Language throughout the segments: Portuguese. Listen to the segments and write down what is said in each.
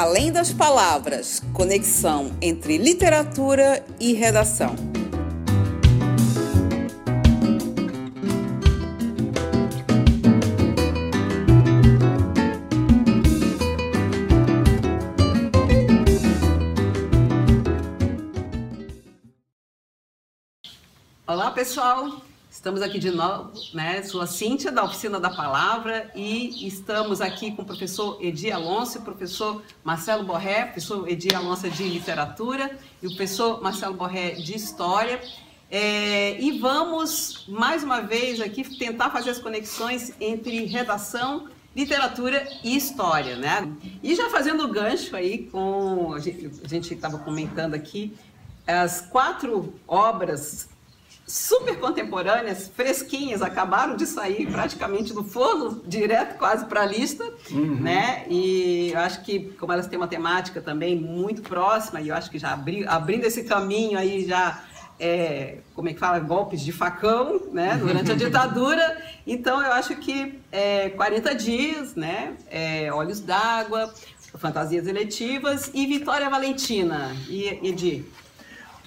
Além das palavras, conexão entre literatura e redação. Olá, pessoal. Estamos aqui de novo, né? Sou a Cíntia, da Oficina da Palavra, e estamos aqui com o professor Edi Alonso o professor Marcelo Borré, professor Edi Alonso é de Literatura e o professor Marcelo Borré de História. É, e vamos, mais uma vez, aqui tentar fazer as conexões entre redação, literatura e história, né? E já fazendo o gancho aí com... A gente estava comentando aqui as quatro obras super contemporâneas, fresquinhas, acabaram de sair praticamente do forno, direto quase para a lista, uhum. né? E eu acho que, como elas têm uma temática também muito próxima, e eu acho que já abri, abrindo esse caminho aí já é, como é que fala, golpes de facão, né, durante a ditadura. Então, eu acho que é, 40 dias, né, é, Olhos d'Água, Fantasias Eletivas e Vitória Valentina. E, Edi?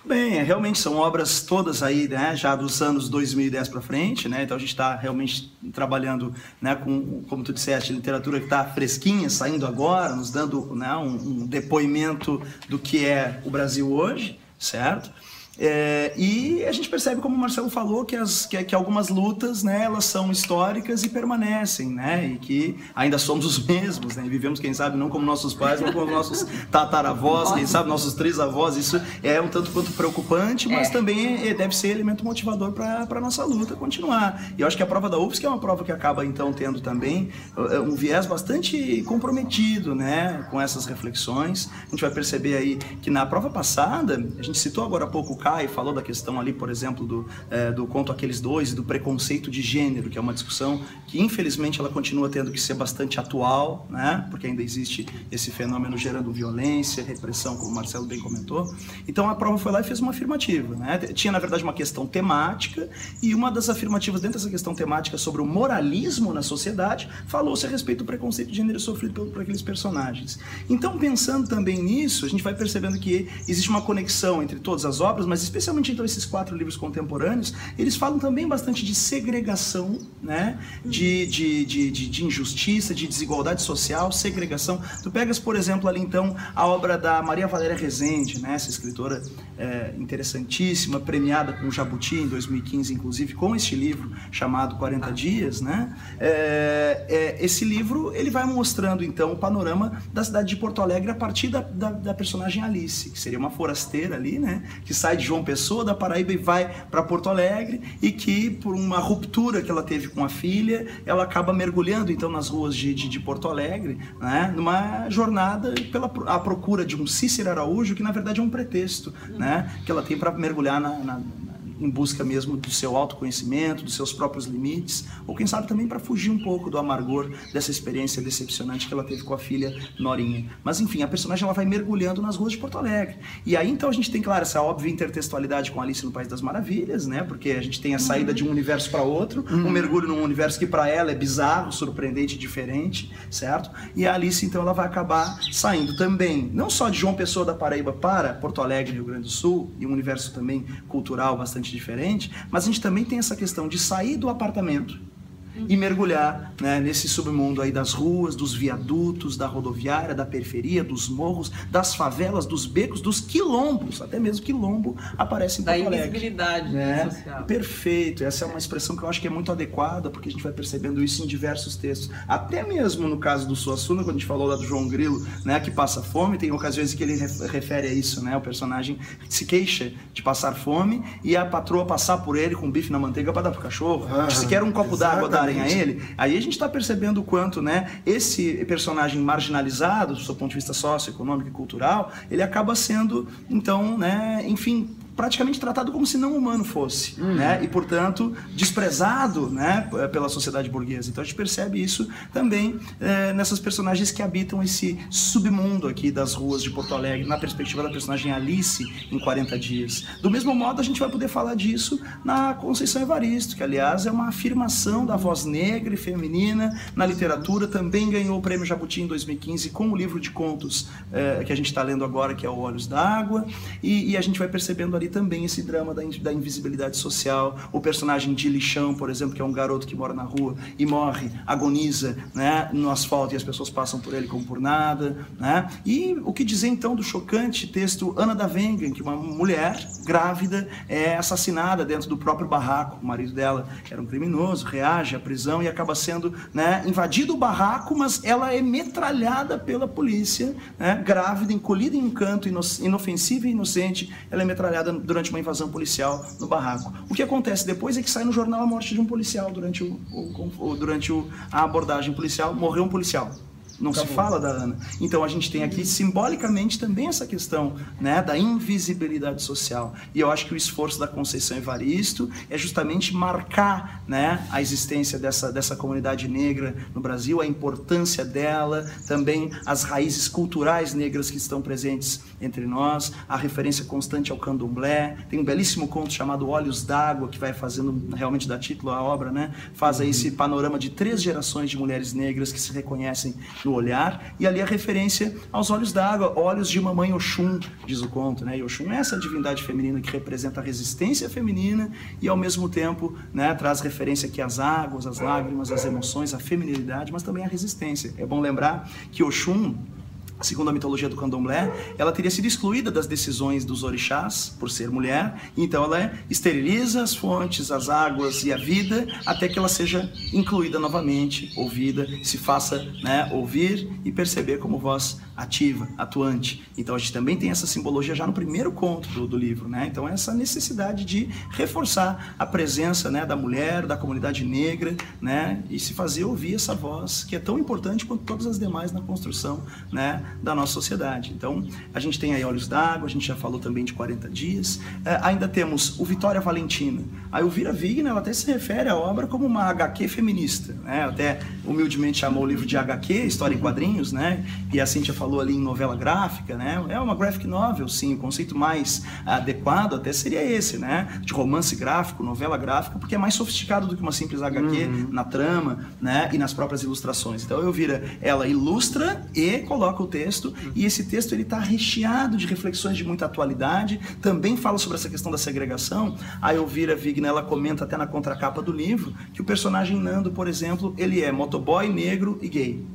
Bem, é, realmente são obras todas aí, né, já dos anos 2010 para frente, né, então a gente está realmente trabalhando, né, com, como tu disseste, literatura que está fresquinha, saindo agora, nos dando, né, um, um depoimento do que é o Brasil hoje, certo? É, e a gente percebe, como o Marcelo falou, que, as, que, que, algumas lutas, né, elas são históricas e permanecem, né, e que ainda somos os mesmos, né, e vivemos, quem sabe, não como nossos pais, mas como nossos tataravós, quem sabe nossos três avós, isso é um tanto quanto preocupante, mas é. também é, deve ser elemento motivador para a nossa luta continuar. E eu acho que a prova da UFS que é uma prova que acaba, então, tendo também é, um viés bastante comprometido, né, com essas reflexões. A gente vai perceber aí que na prova passada, a gente citou agora há pouco e falou da questão ali, por exemplo, do, é, do conto Aqueles Dois e do preconceito de gênero, que é uma discussão que infelizmente ela continua tendo que ser bastante atual, né? porque ainda existe esse fenômeno gerando violência, repressão, como o Marcelo bem comentou. Então a prova foi lá e fez uma afirmativa. Né? Tinha, na verdade, uma questão temática e uma das afirmativas dentro dessa questão temática sobre o moralismo na sociedade falou-se a respeito do preconceito de gênero sofrido por aqueles personagens. Então, pensando também nisso, a gente vai percebendo que existe uma conexão entre todas as obras, mas especialmente então esses quatro livros contemporâneos, eles falam também bastante de segregação, né? de, de, de, de, de injustiça, de desigualdade social, segregação. Tu pegas, por exemplo, ali então a obra da Maria Valéria Rezende, né? essa escritora é, interessantíssima, premiada com o Jabuti em 2015, inclusive, com este livro chamado 40 Dias. Né? É, é, esse livro ele vai mostrando então o panorama da cidade de Porto Alegre a partir da, da, da personagem Alice, que seria uma forasteira ali, né? que sai de João Pessoa, da Paraíba, e vai para Porto Alegre, e que por uma ruptura que ela teve com a filha, ela acaba mergulhando então nas ruas de, de, de Porto Alegre, né, numa jornada pela a procura de um Cícero Araújo, que na verdade é um pretexto, né, que ela tem para mergulhar na, na em busca mesmo do seu autoconhecimento, dos seus próprios limites, ou quem sabe também para fugir um pouco do amargor dessa experiência decepcionante que ela teve com a filha Norinha. Mas enfim, a personagem ela vai mergulhando nas ruas de Porto Alegre. E aí então a gente tem, claro, essa óbvia intertextualidade com Alice no País das Maravilhas, né? Porque a gente tem a saída de um universo para outro, um mergulho num universo que para ela é bizarro, surpreendente, diferente, certo? E a Alice então ela vai acabar saindo também, não só de João Pessoa da Paraíba para Porto Alegre, Rio Grande do Sul, e um universo também cultural bastante diferente, mas a gente também tem essa questão de sair do apartamento e mergulhar né, nesse submundo aí das ruas, dos viadutos, da rodoviária, da periferia, dos morros, das favelas, dos becos, dos quilombos, até mesmo quilombo aparece em Da invisibilidade né? social. Perfeito, essa é uma expressão que eu acho que é muito adequada, porque a gente vai percebendo isso em diversos textos. Até mesmo no caso do Suassuna, quando a gente falou lá do João Grilo, né, que passa fome, tem ocasiões em que ele refere a isso, né? O personagem se queixa de passar fome e a patroa passar por ele com bife na manteiga para dar pro cachorro. Ah, se quer um copo d'água darem a ele, aí a gente está percebendo o quanto, né, esse personagem marginalizado, do seu ponto de vista socioeconômico e cultural, ele acaba sendo, então, né, enfim, praticamente tratado como se não humano fosse, uhum. né? E portanto desprezado, né, pela sociedade burguesa. Então a gente percebe isso também é, nessas personagens que habitam esse submundo aqui das ruas de Porto Alegre, na perspectiva da personagem Alice em 40 dias. Do mesmo modo a gente vai poder falar disso na Conceição Evaristo, que aliás é uma afirmação da voz negra e feminina na literatura, também ganhou o prêmio Jabuti em 2015 com o livro de contos é, que a gente está lendo agora, que é o Olhos d'Água, e, e, a gente vai percebendo ali também esse drama da, da invisibilidade social. O personagem de Lixão, por exemplo, que é um garoto que mora na rua e morre, agoniza né, no asfalto e as pessoas passam por ele como por nada. Né? E o que dizer então do chocante texto Ana da Wengen, que uma mulher grávida é assassinada dentro do próprio barraco. O marido dela era um criminoso, reage à prisão e acaba sendo né, invadido o barraco, mas ela é metralhada pela polícia, né, grávida, encolhida em um canto, inofensiva e inocente, ela é metralhada durante uma invasão policial no barraco. O que acontece depois é que sai no jornal a morte de um policial durante, o, o, o durante o, a abordagem policial, morreu um policial. Não Acabou. se fala da Ana. Então a gente tem aqui simbolicamente também essa questão né, da invisibilidade social. E eu acho que o esforço da Conceição Evaristo é justamente marcar né, a existência dessa, dessa comunidade negra no Brasil, a importância dela, também as raízes culturais negras que estão presentes entre nós, a referência constante ao candomblé. Tem um belíssimo conto chamado Olhos d'Água, que vai fazendo, realmente dá título à obra, né? faz aí esse panorama de três gerações de mulheres negras que se reconhecem no olhar, e ali a referência aos olhos d'água, olhos de mamãe Oxum, diz o conto, né? E Oxum é essa divindade feminina que representa a resistência feminina e ao mesmo tempo, né, traz referência aqui às águas, às lágrimas, às emoções, à feminilidade, mas também à resistência. É bom lembrar que Oxum segundo a mitologia do candomblé, ela teria sido excluída das decisões dos orixás por ser mulher, então ela esteriliza as fontes, as águas e a vida até que ela seja incluída novamente, ouvida, se faça né, ouvir e perceber como voz ativa, atuante. Então a gente também tem essa simbologia já no primeiro conto do, do livro, né? Então essa necessidade de reforçar a presença né, da mulher, da comunidade negra, né? E se fazer ouvir essa voz que é tão importante quanto todas as demais na construção, né? Da nossa sociedade. Então, a gente tem aí Olhos d'Água, a gente já falou também de 40 Dias. É, ainda temos o Vitória Valentina. A Elvira Wigner, ela até se refere à obra como uma HQ feminista. Né? Até humildemente chamou o livro de HQ, História em Quadrinhos, né? E a Cíntia falou ali em novela gráfica, né? É uma graphic novel, sim. O conceito mais adequado até seria esse, né? De romance gráfico, novela gráfica, porque é mais sofisticado do que uma simples HQ uhum. na trama, né? E nas próprias ilustrações. Então, a Elvira, ela ilustra e coloca o texto texto e esse texto ele está recheado de reflexões de muita atualidade. Também fala sobre essa questão da segregação. A Elvira Vigna ela comenta até na contracapa do livro que o personagem Nando, por exemplo, ele é motoboy, negro e gay.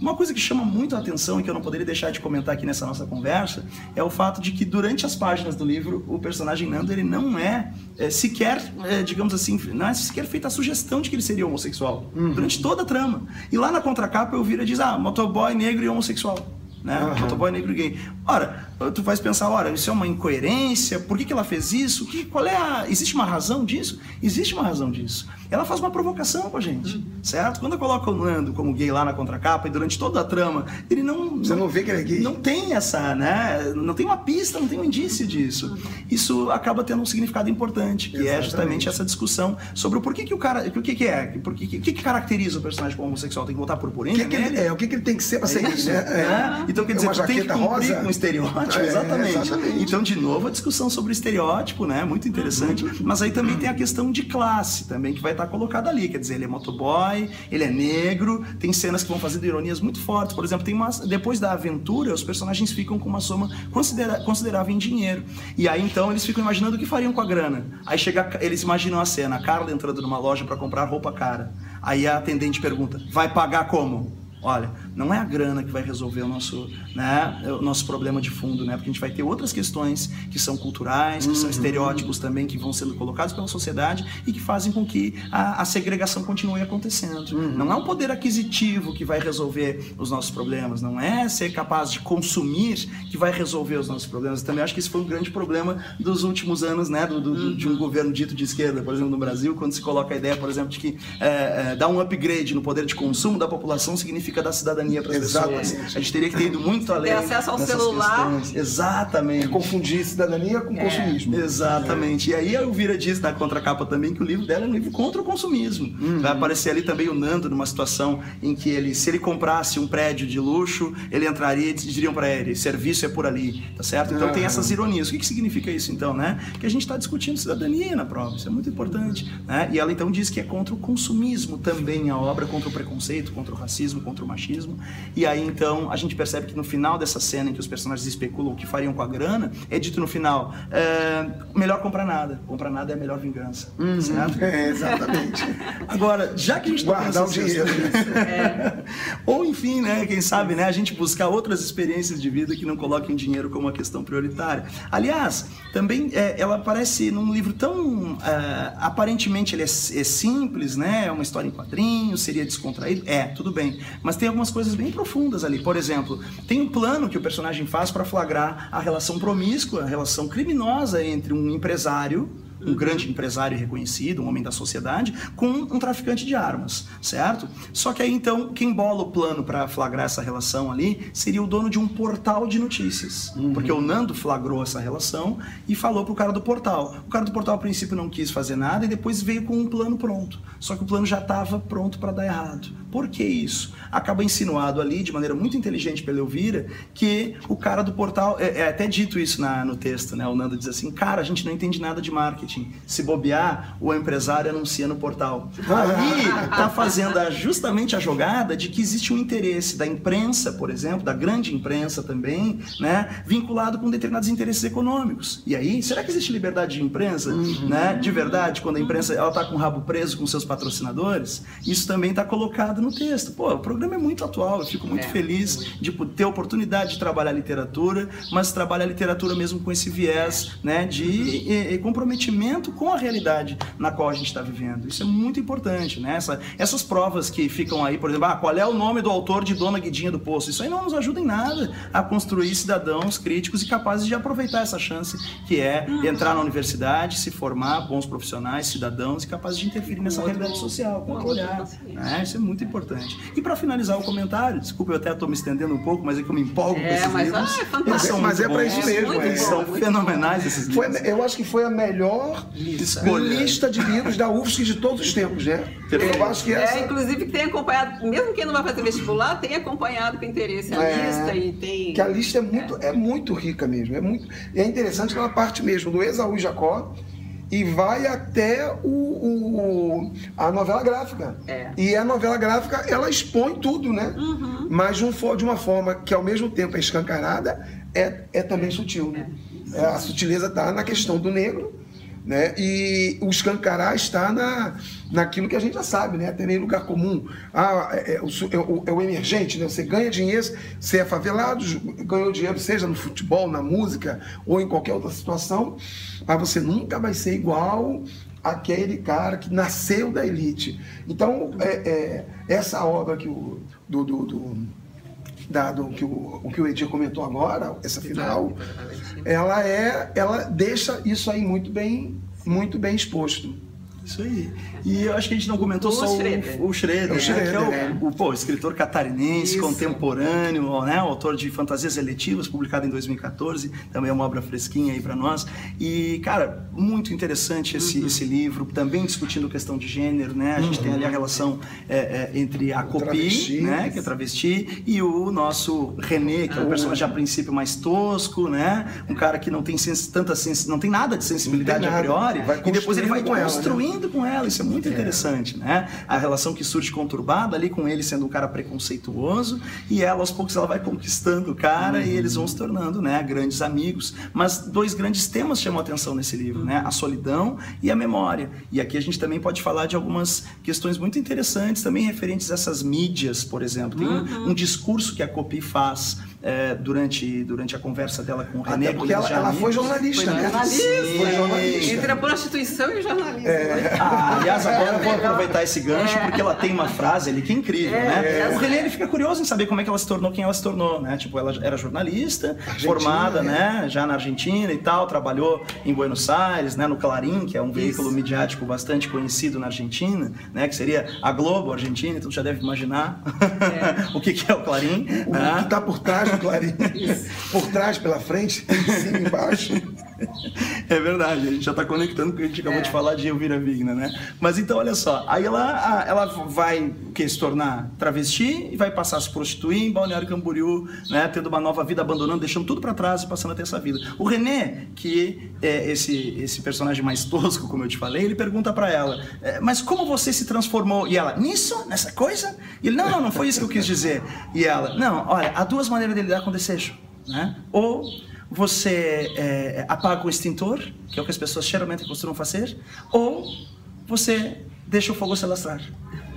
Uma coisa que chama muito a atenção e que eu não poderia deixar de comentar aqui nessa nossa conversa é o fato de que durante as páginas do livro o personagem Nando ele não é, é sequer, é, digamos assim, não é sequer feita a sugestão de que ele seria homossexual uhum. durante toda a trama. E lá na contracapa eu vira diz ah motoboy negro e homossexual né? Uhum. Motoboy negro gay. Ora, tu vais pensar, ora, isso é uma incoerência, por que, que ela fez isso? Que, qual é a... Existe uma razão disso? Existe uma razão disso. Ela faz uma provocação com a gente, uhum. certo? Quando coloca o Nando como gay lá na contracapa e durante toda a trama, ele não... Você não, vê que ele é gay? Não tem essa, né? Não tem uma pista, não tem um indício disso. Isso acaba tendo um significado importante, que Exatamente. é justamente essa discussão sobre o porquê que o cara... O que que é? Por que, que, que caracteriza o personagem como homossexual? Tem que botar purpurina? Que que ele, é, o que, que ele tem que ser pra ser é isso, né? É. Então, quer dizer, tu tem que cumprir rosa. com o estereótipo. É, exatamente. exatamente. Então, de novo, a discussão sobre estereótipo, né? Muito interessante. Uhum. Mas aí também tem a questão de classe também, que vai estar colocada ali. Quer dizer, ele é motoboy, ele é negro, tem cenas que vão fazendo ironias muito fortes. Por exemplo, tem uma, depois da aventura, os personagens ficam com uma soma considera, considerável em dinheiro. E aí, então, eles ficam imaginando o que fariam com a grana. Aí chega, eles imaginam a cena, a Carla entrando numa loja para comprar roupa cara. Aí a atendente pergunta, vai pagar como? Olha, não é a grana que vai resolver o nosso, né, o nosso problema de fundo, né? Porque a gente vai ter outras questões que são culturais, que uhum. são estereótipos também que vão sendo colocados pela sociedade e que fazem com que a, a segregação continue acontecendo. Uhum. Não é o poder aquisitivo que vai resolver os nossos problemas, não é ser capaz de consumir que vai resolver os nossos problemas. Eu também acho que esse foi um grande problema dos últimos anos, né, do, do, uhum. de um governo dito de esquerda, por exemplo, no Brasil, quando se coloca a ideia, por exemplo, de que é, é, dar um upgrade no poder de consumo da população significa significa dar cidadania para as pessoas. A gente teria que ter ido muito além. Ter acesso ao celular. questões. Exatamente. Confundir cidadania com consumismo. Exatamente. E aí a Elvira diz na contracapa também que o livro dela é um livro contra o consumismo. Vai aparecer ali também o Nando numa situação em que ele, se ele comprasse um prédio de luxo, ele entraria e diriam para ele, serviço é por ali, tá certo? Então tem essas ironias. O que, que significa isso então, né? Que a gente está discutindo cidadania na prova, isso é muito importante. Né? E ela então diz que é contra o consumismo também a obra, contra o preconceito, contra o racismo, contra o machismo. E aí então a gente percebe que no final dessa cena em que os personagens especulam o que fariam com a grana, é dito no final, é, melhor comprar nada. Comprar nada é a melhor vingança, certo? É, exatamente. Agora, já que a gente tá Guardar o dinheiro. questões- Ou enfim, né, quem sabe, né, a gente buscar outras experiências de vida que não coloquem dinheiro como uma questão prioritária. Aliás, também é, ela aparece num livro tão é, aparentemente ele é, é simples, né, é uma história em quadrinhos, seria descontraído, é, tudo bem, mas tem algumas coisas bem profundas ali. Por exemplo, tem um plano que o personagem faz para flagrar a relação promíscua, a relação criminosa entre um empresário um grande empresário reconhecido, um homem da sociedade, com um traficante de armas, certo? Só que aí então, quem bola o plano para flagrar essa relação ali seria o dono de um portal de notícias. Porque o Nando flagrou essa relação e falou pro cara do portal. O cara do portal, a princípio, não quis fazer nada e depois veio com um plano pronto. Só que o plano já estava pronto para dar errado. Por que isso? Acaba insinuado ali, de maneira muito inteligente pela Elvira, que o cara do portal. É, é até dito isso na- no texto, né? O Nando diz assim: cara, a gente não entende nada de marketing. Se bobear, o empresário anuncia no portal. Ali tá fazendo a- justamente a jogada de que existe um interesse da imprensa, por exemplo, da grande imprensa também, né? Vinculado com determinados interesses econômicos. E aí, será que existe liberdade de imprensa, né? De verdade, quando a imprensa ela tá com o rabo preso com seus patrocinadores? Isso também está colocado no texto. Pô, o programa é muito atual, eu fico muito É. feliz de ter a oportunidade de trabalhar literatura, mas trabalhar literatura mesmo com esse viés, né? De eh, eh, comprometimento com a realidade na qual a gente está vivendo. Isso é muito importante, né? Essa- essas provas que ficam aí, por exemplo, ah, qual é o nome do autor de Dona Guidinha do Poço? Isso aí não nos ajuda em nada a construir cidadãos críticos e capazes de aproveitar essa chance que é entrar na universidade, se formar, bons profissionais, cidadãos e capazes de interferir nessa outro- realidade social, com com outro olhar. né? Isso é muito importante. E para finalizar o comentário, desculpa, eu até estou me estendendo um pouco, mas é que eu me empolgo com É, esses mas livros. ah, é Eles fantástico. são Mas é pra bons. isso mesmo, é. Eles são fenomenais esses Foi, livros. eu acho que foi a melhor Escolha. lista de livros da UFSC de todos os tempos, né? Eu acho que essa. É, inclusive que tem acompanhado, mesmo quem não vai fazer vestibular, tem acompanhado com interesse a É, lista e tem. Que a lista é muito, é. muito rica mesmo. É, muito, e é interessante que ela parte mesmo do Esaú e Jacó e vai até o, o- a novela gráfica. É. E a novela gráfica, ela expõe tudo, né? Uhum. Mas de, um fo- de uma forma que ao mesmo tempo é escancarada, é, é também sutil. Né? É, a sutileza está na questão do negro, né? E o escancarar está na, naquilo que a gente já sabe, né? Até nem lugar comum. Ah, é, é é o- é o emergente, né? Você ganha dinheiro, você é favelado, ganhou dinheiro, seja no futebol, na música ou em qualquer outra situação, mas você nunca vai ser igual aquele cara que nasceu da elite. Então, é, é, essa obra que o, do, do, do- da- do que o, o que o Edir comentou agora, essa final, ela é, ela deixa isso aí muito bem, muito bem exposto. Isso aí. E eu acho que a gente não comentou O só Schroeder. o, o Schroeder, É o né? Schroeder, que é o, né? o, pô, escritor catarinense, Isso. contemporâneo, né? autor de Fantasias Eletivas, publicado em 2014, também é uma obra fresquinha aí para nós. E, cara, muito interessante esse, Uhum. esse livro, também discutindo questão de gênero, né? A gente tem ali a relação é, é, entre a Copi, travesti. né? que é travesti, e o nosso René, que é um personagem a princípio mais tosco, né? Um cara que não tem sens- tanta sens não tem nada de sensibilidade a priori, Vai e depois ele vai construindo com ela, né? construindo com ela, isso é muito interessante, né? A relação que surge conturbada ali com ele sendo um cara preconceituoso e ela aos poucos ela vai conquistando o cara e eles vão se tornando, né, grandes amigos. Mas dois grandes temas chamam a atenção nesse livro, né? A solidão e a memória. E aqui a gente também pode falar de algumas questões muito interessantes também referentes a essas mídias, por exemplo. Tem um, um discurso que a Copi faz é, durante, durante a conversa dela com o René. Até porque ela, ela foi jornalista, Foi né? jornalista. Foi jornalista. Entre a prostituição e o jornalismo. né? Ah, aliás, agora eu vou aproveitar esse gancho porque ela tem uma frase ali que é incrível, É, né? O René ele fica curioso em saber como é que ela se tornou quem ela se tornou, né? Tipo, ela era jornalista, Argentina, formada, né? né? Já na Argentina e tal, trabalhou em Buenos Aires, né? No Clarim, que é um veículo Isso. midiático bastante conhecido na Argentina, né? Que seria a Globo Argentina, então já deve imaginar o que, que é o Clarim. O né? que tá por trás do Clarim. por trás, pela frente, em cima, embaixo. É verdade, a gente já está conectando com o que a gente acabou É. de falar de Elvira Vigna, né? Mas então, olha só, aí ela, ela vai o quê? se tornar travesti e vai passar a se prostituir em Balneário Camboriú, né? Tendo uma nova vida, abandonando, deixando tudo para trás e passando a ter essa vida. O René, que é esse, esse personagem mais tosco, como eu te falei, ele pergunta para ela, "É, mas como você se transformou? E ela, nisso? Nessa coisa? E ele, não, não, não foi isso que eu quis dizer. E ela, não, olha, há duas maneiras de lidar com desejo, né? Ou você é, apaga o extintor, que é o que as pessoas geralmente costumam fazer, ou você deixa o fogo se alastrar.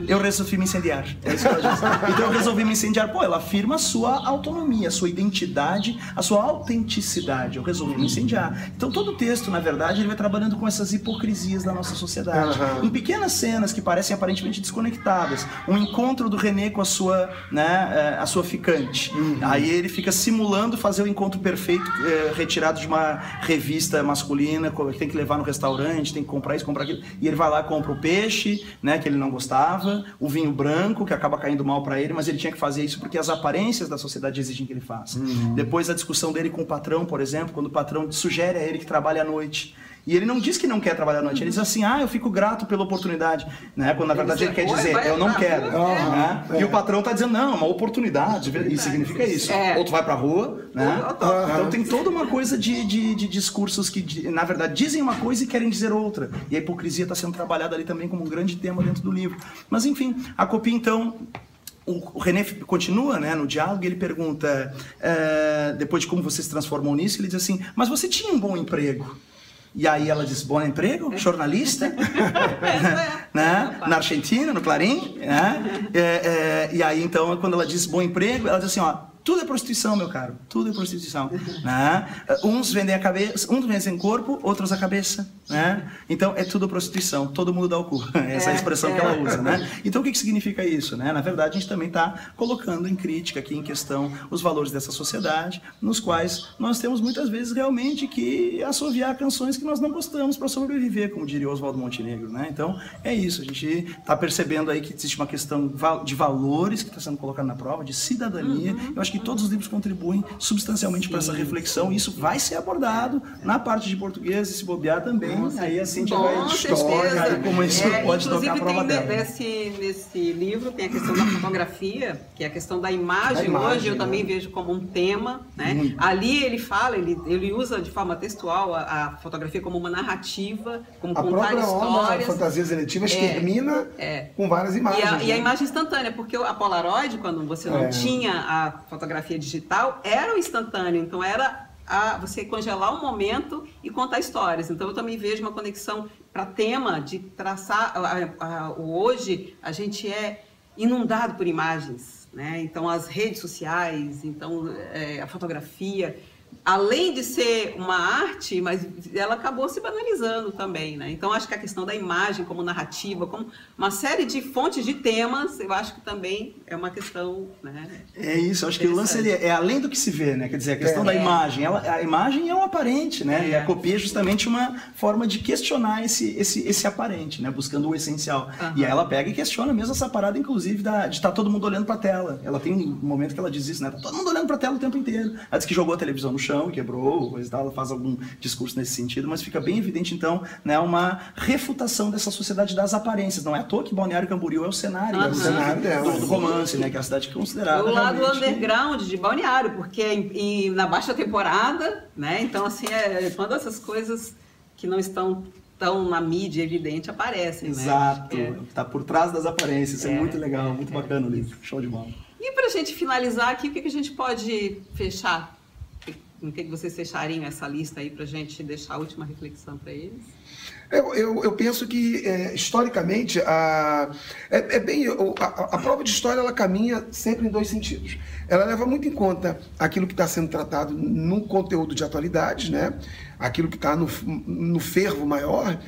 Eu resolvi me incendiar. É isso que ela diz. Então eu resolvi me incendiar. Pô, ela afirma a sua autonomia, a sua identidade, a sua autenticidade. Eu resolvi me incendiar. Então todo o texto, na verdade, ele vai trabalhando com essas hipocrisias da nossa sociedade. Aham. Em pequenas cenas que parecem aparentemente desconectadas. Um encontro do René com a sua, né, eh, a sua ficante. Aí ele fica simulando fazer o encontro perfeito eh, retirado de uma revista masculina, tem que levar no restaurante, tem que comprar isso, comprar aquilo. E ele vai lá, compra o peixe, né, que ele não gostava, o vinho branco, que acaba caindo mal para ele, mas ele tinha que fazer isso porque as aparências da sociedade exigem que ele faça. Depois a discussão dele com o patrão, por exemplo, quando o patrão sugere a ele que trabalhe à noite. E ele não diz que não quer trabalhar à noite, ele diz assim, ah, eu fico grato pela oportunidade, né? Quando na verdade ele quer "Oi, dizer, eu não quero. rua." né? É. E o patrão tá dizendo, não, é uma oportunidade, e significa isso. É. Ou tu vai pra rua, né? Toca. Então tem toda uma coisa de, de, de discursos que, na verdade, dizem uma coisa e querem dizer outra. E a hipocrisia está sendo trabalhada ali também como um grande tema dentro do livro. Mas enfim, a Copia, então, o René continua né, no diálogo e ele pergunta, eh, depois de como você se transformou nisso, ele diz assim, mas você tinha um bom emprego. E aí ela diz, bom emprego? Jornalista? né? Na Argentina, no Clarim. Né? É, é, e aí, então, quando ela diz bom emprego, ela diz assim, ó, tudo é prostituição, meu caro. Tudo é prostituição. né? Uns vendem a cabeça, uns vendem corpo, outros a cabeça. Né? Então, é tudo prostituição. Todo mundo dá o cu. Essa é a expressão que ela usa. Né? Então, o que, que significa isso? Né? Na verdade, a gente também está colocando em crítica aqui, em questão, os valores dessa sociedade, nos quais nós temos muitas vezes realmente que assoviar canções que nós não gostamos para sobreviver, como diria Oswaldo Montenegro. Né? Então, é isso. A gente está percebendo aí que existe uma questão de valores que está sendo colocada na prova, de cidadania. Eu acho que todos os livros contribuem substancialmente para essa reflexão e isso vai ser abordado na parte de português e se bobear também. aí a Cintia vai história como isso É, pode tocar a inclusive prova tem dela. nesse, nesse livro tem a questão da fotografia, que é a questão da imagem. Da imagem, Hoje eu né? também vejo como um tema. Né? Ali ele fala, ele, ele usa de forma textual a, a fotografia como uma narrativa, como A contar própria histórias. Fantasias Eletivas, É, termina é. com várias E imagens. a, e a né? imagem instantânea, porque a Polaroid, quando você não É. tinha a fotografia digital, era o instantâneo. Então era a, você congelar o momento e contar histórias. Então eu também vejo uma conexão para tema de traçar. a- a- hoje a gente é inundado por imagens, né? Então as redes sociais, então é, a fotografia além de ser uma arte, mas ela acabou se banalizando também, né? Então acho que a questão da imagem como narrativa, como uma série de fontes de temas, eu acho que também é uma questão, né? É isso, acho que o lance ele é além do que se vê, né? Quer dizer, a questão É. da imagem. Ela, a imagem é um aparente, né? É. E a copia é justamente uma forma de questionar esse, esse, esse aparente, né? Buscando o essencial. Aham. E aí ela pega e questiona mesmo essa parada, inclusive, da, de estar todo mundo olhando pra tela. Ela tem um momento que ela diz isso, né? Tá todo mundo olhando pra tela o tempo inteiro. Ela diz que jogou a televisão no chão, quebrou, coisa e tal. Ela faz algum discurso nesse sentido, mas fica bem evidente, então, né? Uma refutação dessa sociedade das aparências. Não é à toa que Balneário Camboriú é o cenário, Aham. do, O cenário dela, do, do romance, né? Que é a cidade que é considerada. o lado underground de Balneário, porque em- em- na baixa temporada, né? Então assim é quando essas coisas que não estão tão na mídia evidente aparecem, né? Exato. É. Tá por trás das aparências. Isso é, É, muito legal, muito é. bacana o livro. Show de bola. E para a gente finalizar aqui, o que, que a gente pode fechar Com o que vocês fechariam essa lista aí para a gente deixar a última reflexão para eles? Eu, eu, eu, penso que, é, historicamente, a, é, é bem, a, a, prova de história ela caminha sempre em dois sentidos. Ela leva muito em conta aquilo que está sendo tratado no conteúdo de atualidades, né? aquilo que está no, no fervo maior,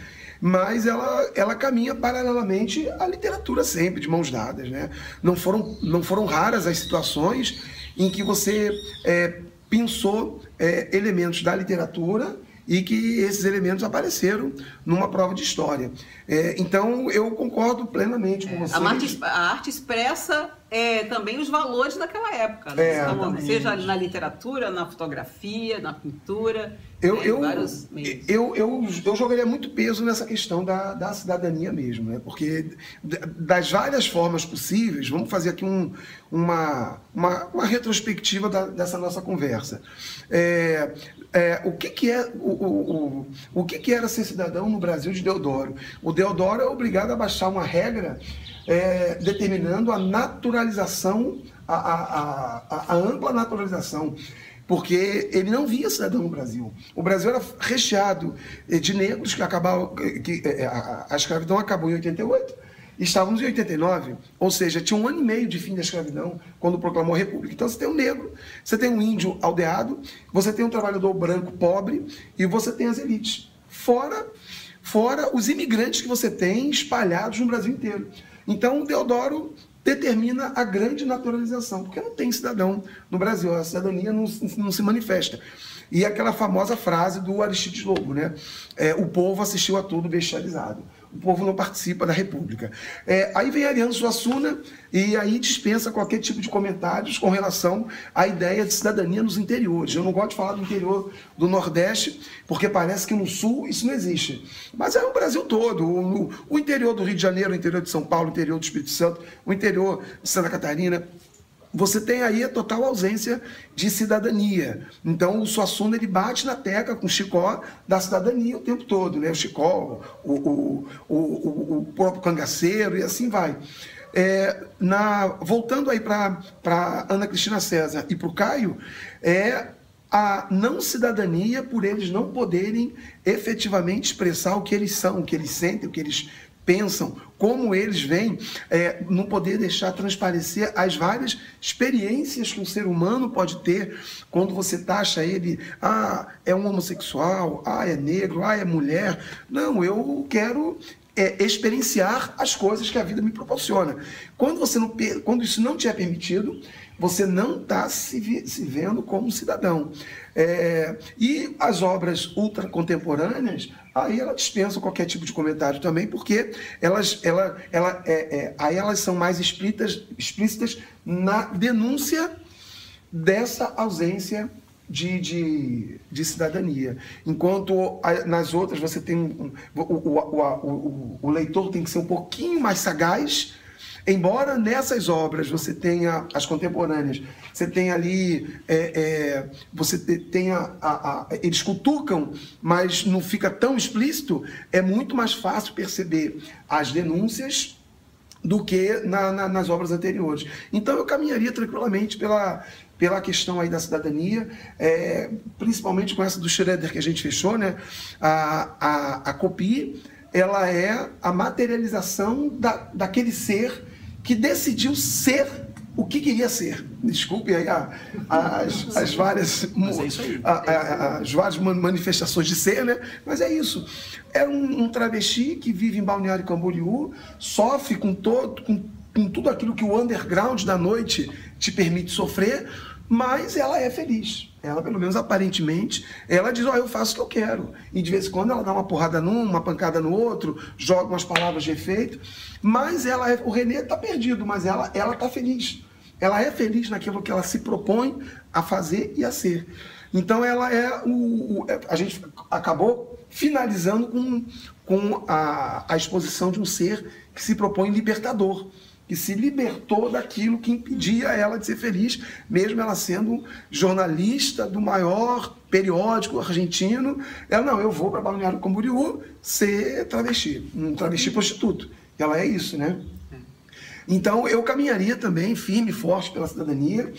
mas ela, ela caminha paralelamente à literatura sempre, de mãos dadas. Né? Não, foram, não foram raras as situações em que você é, pensou é, elementos da literatura e que esses elementos apareceram numa prova de história. É, então, eu concordo plenamente com você. A arte, a arte expressa é, também os valores daquela época, né? é, então, seja na literatura, na fotografia, na pintura. Eu, né? eu, eu, eu, eu, jogaria muito peso nessa questão da, da cidadania mesmo, né? porque das várias formas possíveis, vamos fazer aqui um, uma, uma, uma retrospectiva da, dessa nossa conversa. É, é, o que, que é o, o, o, o que, que era ser cidadão no Brasil de Deodoro? O Deodoro é obrigado a baixar uma regra é, determinando a naturalização, a, a, a, a, ampla naturalização, porque ele não via cidadão no Brasil. O Brasil era recheado de negros que acabaram, que é, a, a escravidão acabou em 88 Estávamos em 89, ou seja, tinha um ano e meio de fim da escravidão quando proclamou a República. Então você tem um negro, você tem um índio aldeado, você tem um trabalhador branco pobre e você tem as elites. Fora, fora os imigrantes que você tem espalhados no Brasil inteiro. Então Deodoro determina a grande naturalização, porque não tem cidadão no Brasil, a cidadania não, não se manifesta. E aquela famosa frase do Aristides Lobo, né? É, o povo assistiu a tudo bestializado o povo não participa da República. É, aí vem Ariano Suassuna e aí dispensa qualquer tipo de comentários com relação à ideia de cidadania nos interiores. Eu não gosto de falar do interior do Nordeste, porque parece que no Sul isso não existe. Mas é o Brasil todo. O, o interior do Rio de Janeiro, o interior de São Paulo, o interior do Espírito Santo, o interior de Santa Catarina você tem aí a total ausência de cidadania. Então o Suassuna ele bate na tecla com o Chicó da cidadania o tempo todo, né? O Chicó, o, o, o, o próprio cangaceiro e assim vai. É, na, voltando aí para Ana Cristina César e para o Caio, é a não cidadania por eles não poderem efetivamente expressar o que eles são, o que eles sentem, o que eles pensam, como eles veem, é, não poder deixar transparecer as várias experiências que um ser humano pode ter quando você taxa ele, ah, é um homossexual, ah, é negro, ah, é mulher. Não, eu quero é, experienciar as coisas que a vida me proporciona. Quando, você não, quando isso não te é permitido, você não está se, se, vendo como cidadão. É, e as obras ultra contemporâneas, aí ela dispensa qualquer tipo de comentário também, porque elas, ela, ela, é, é, aí elas são mais explícitas, explícitas na denúncia dessa ausência de, de, de, cidadania. Enquanto nas outras você tem um, o, o, o, o, leitor tem que ser um pouquinho mais sagaz Embora nessas obras você tenha, as contemporâneas, você tenha ali, é, é, você tenha, a, a, eles cutucam, mas não fica tão explícito, é muito mais fácil perceber as denúncias do que na, na, nas obras anteriores. Então eu caminharia tranquilamente pela, pela questão aí da cidadania, é, principalmente com essa do Schroeder que a gente fechou, né? A, a, a COPI, ela é a materialização da, daquele ser que decidiu ser o que queria ser. Desculpe aí a, a, as, as, várias, é a, as várias manifestações de ser, né? Mas é isso. É um, um travesti que vive em Balneário Camboriú, sofre com, todo, com, com tudo aquilo que o underground da noite te permite sofrer, mas ela é feliz. Ela, pelo menos aparentemente, ela diz: Ó, oh, eu faço o que eu quero. E de vez em quando ela dá uma porrada num, uma pancada no outro, joga umas palavras de efeito. Mas ela é, o Renê está perdido, mas ela ela está feliz. Ela é feliz naquilo que ela se propõe a fazer e a ser. Então ela é o. o é, a gente acabou finalizando com, com a, a exposição de um ser que se propõe libertador que se libertou daquilo que impedia ela de ser feliz, mesmo ela sendo jornalista do maior periódico argentino. Ela, não, eu vou para Balneário Camboriú ser travesti, um travesti prostituto. Ela é isso, né? Então eu caminharia também firme e forte pela cidadania,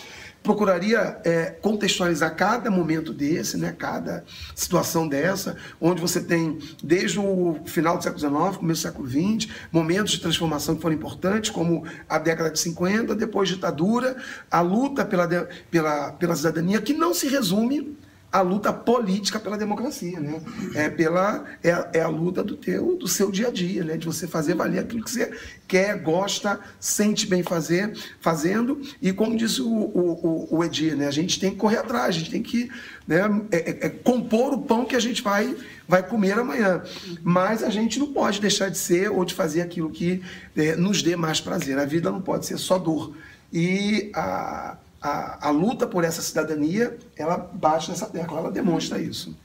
procuraria é, contextualizar cada momento desse, né, cada situação dessa, onde você tem, desde o final do século XIX, começo do século XX, momentos de transformação que foram importantes, como a década de 50, depois ditadura, a luta pela, pela, pela cidadania, que não se resume a luta política pela democracia, né? É pela é, é, a luta do teu do seu dia a dia, né? De você fazer valer aquilo que você quer, gosta, sente bem fazer, fazendo e como disse o, o, o Edir, né? A gente tem que correr atrás, a gente tem que né, é, é, é, compor o pão que a gente vai vai comer amanhã, mas a gente não pode deixar de ser ou de fazer aquilo que é, nos dê mais prazer. A vida não pode ser só dor e a a, a luta por essa cidadania, ela bate nessa tecla, ela demonstra isso.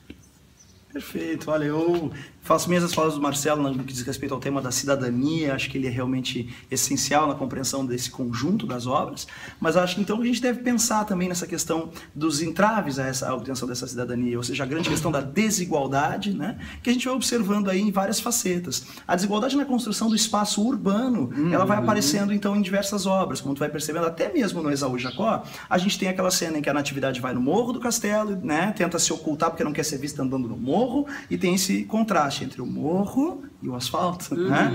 Perfeito, olha, eu Faço mesmas falas do Marcelo no que diz respeito ao tema da cidadania, acho que ele é realmente essencial na compreensão desse conjunto das obras, mas acho que então a gente deve pensar também nessa questão dos entraves a essa a obtenção dessa cidadania, ou seja, a grande questão da desigualdade, né, que a gente vai observando aí em várias facetas. A desigualdade na construção do espaço urbano, uhum. ela vai aparecendo então em diversas obras, como tu vai percebendo, até mesmo no Esaú Jacó, a gente tem aquela cena em que a Natividade vai no morro do castelo, né, tenta se ocultar porque não quer ser vista andando no morro, e tem esse contraste entre o morro e o asfalto, uhum. né?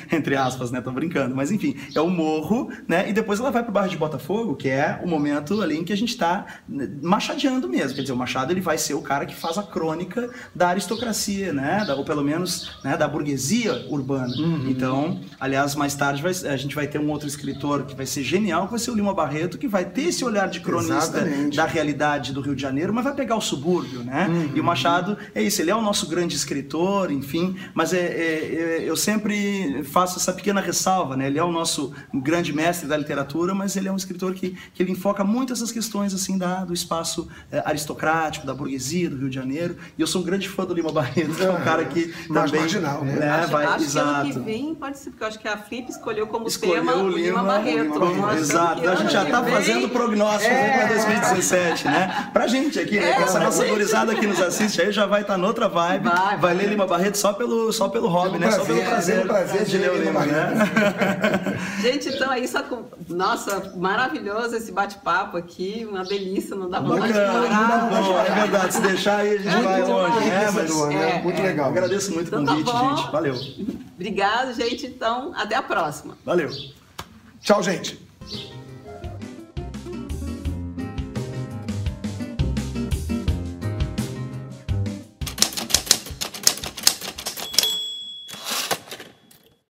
entre aspas, né? Tô brincando, mas enfim, é o morro, né? E depois ela vai para o bairro de Botafogo, que é o momento ali em que a gente está machadeando mesmo. Quer dizer, o Machado ele vai ser o cara que faz a crônica da aristocracia, né? Da, ou pelo menos né? da burguesia urbana. Uhum. Então, aliás, mais tarde vai, a gente vai ter um outro escritor que vai ser genial, que vai ser o Lima Barreto, que vai ter esse olhar de cronista Exatamente. da realidade do Rio de Janeiro, mas vai pegar o subúrbio, né? Uhum. E o Machado é isso, ele é o nosso grande escritor, enfim, mas é, é, é, eu sempre faço essa pequena ressalva, né? Ele é o nosso grande mestre da literatura, mas ele é um escritor que, que ele enfoca muito essas questões assim da, do espaço é, aristocrático, da burguesia do Rio de Janeiro. E eu sou um grande fã do Lima Barreto, que é um cara que Mais também marginal, né? né acho, vai, acho exato. que ano que vem pode ser porque eu acho que a Flip escolheu como escolheu tema o Lima, Lima Barreto. Lima exato. A gente já está fazendo prognóstico é. para 2017, né? Pra gente aqui, né? É, essa nossa gurizada que nos assiste aí já vai estar tá noutra vibe. Vai, vai, vai ler Lima Barreto só pelo, só pelo hobby, né? Prazer, só pelo prazer. É prazer de ler o Lima, né? Gente, então é isso. Nossa, maravilhoso esse bate-papo aqui. Uma delícia, não dá de parar. É verdade, se deixar aí a gente é vai longe. É, mas, é, muito legal. Agradeço muito então, o convite, tá gente. Valeu. Obrigado, gente. Então, até a próxima. Valeu. Tchau, gente.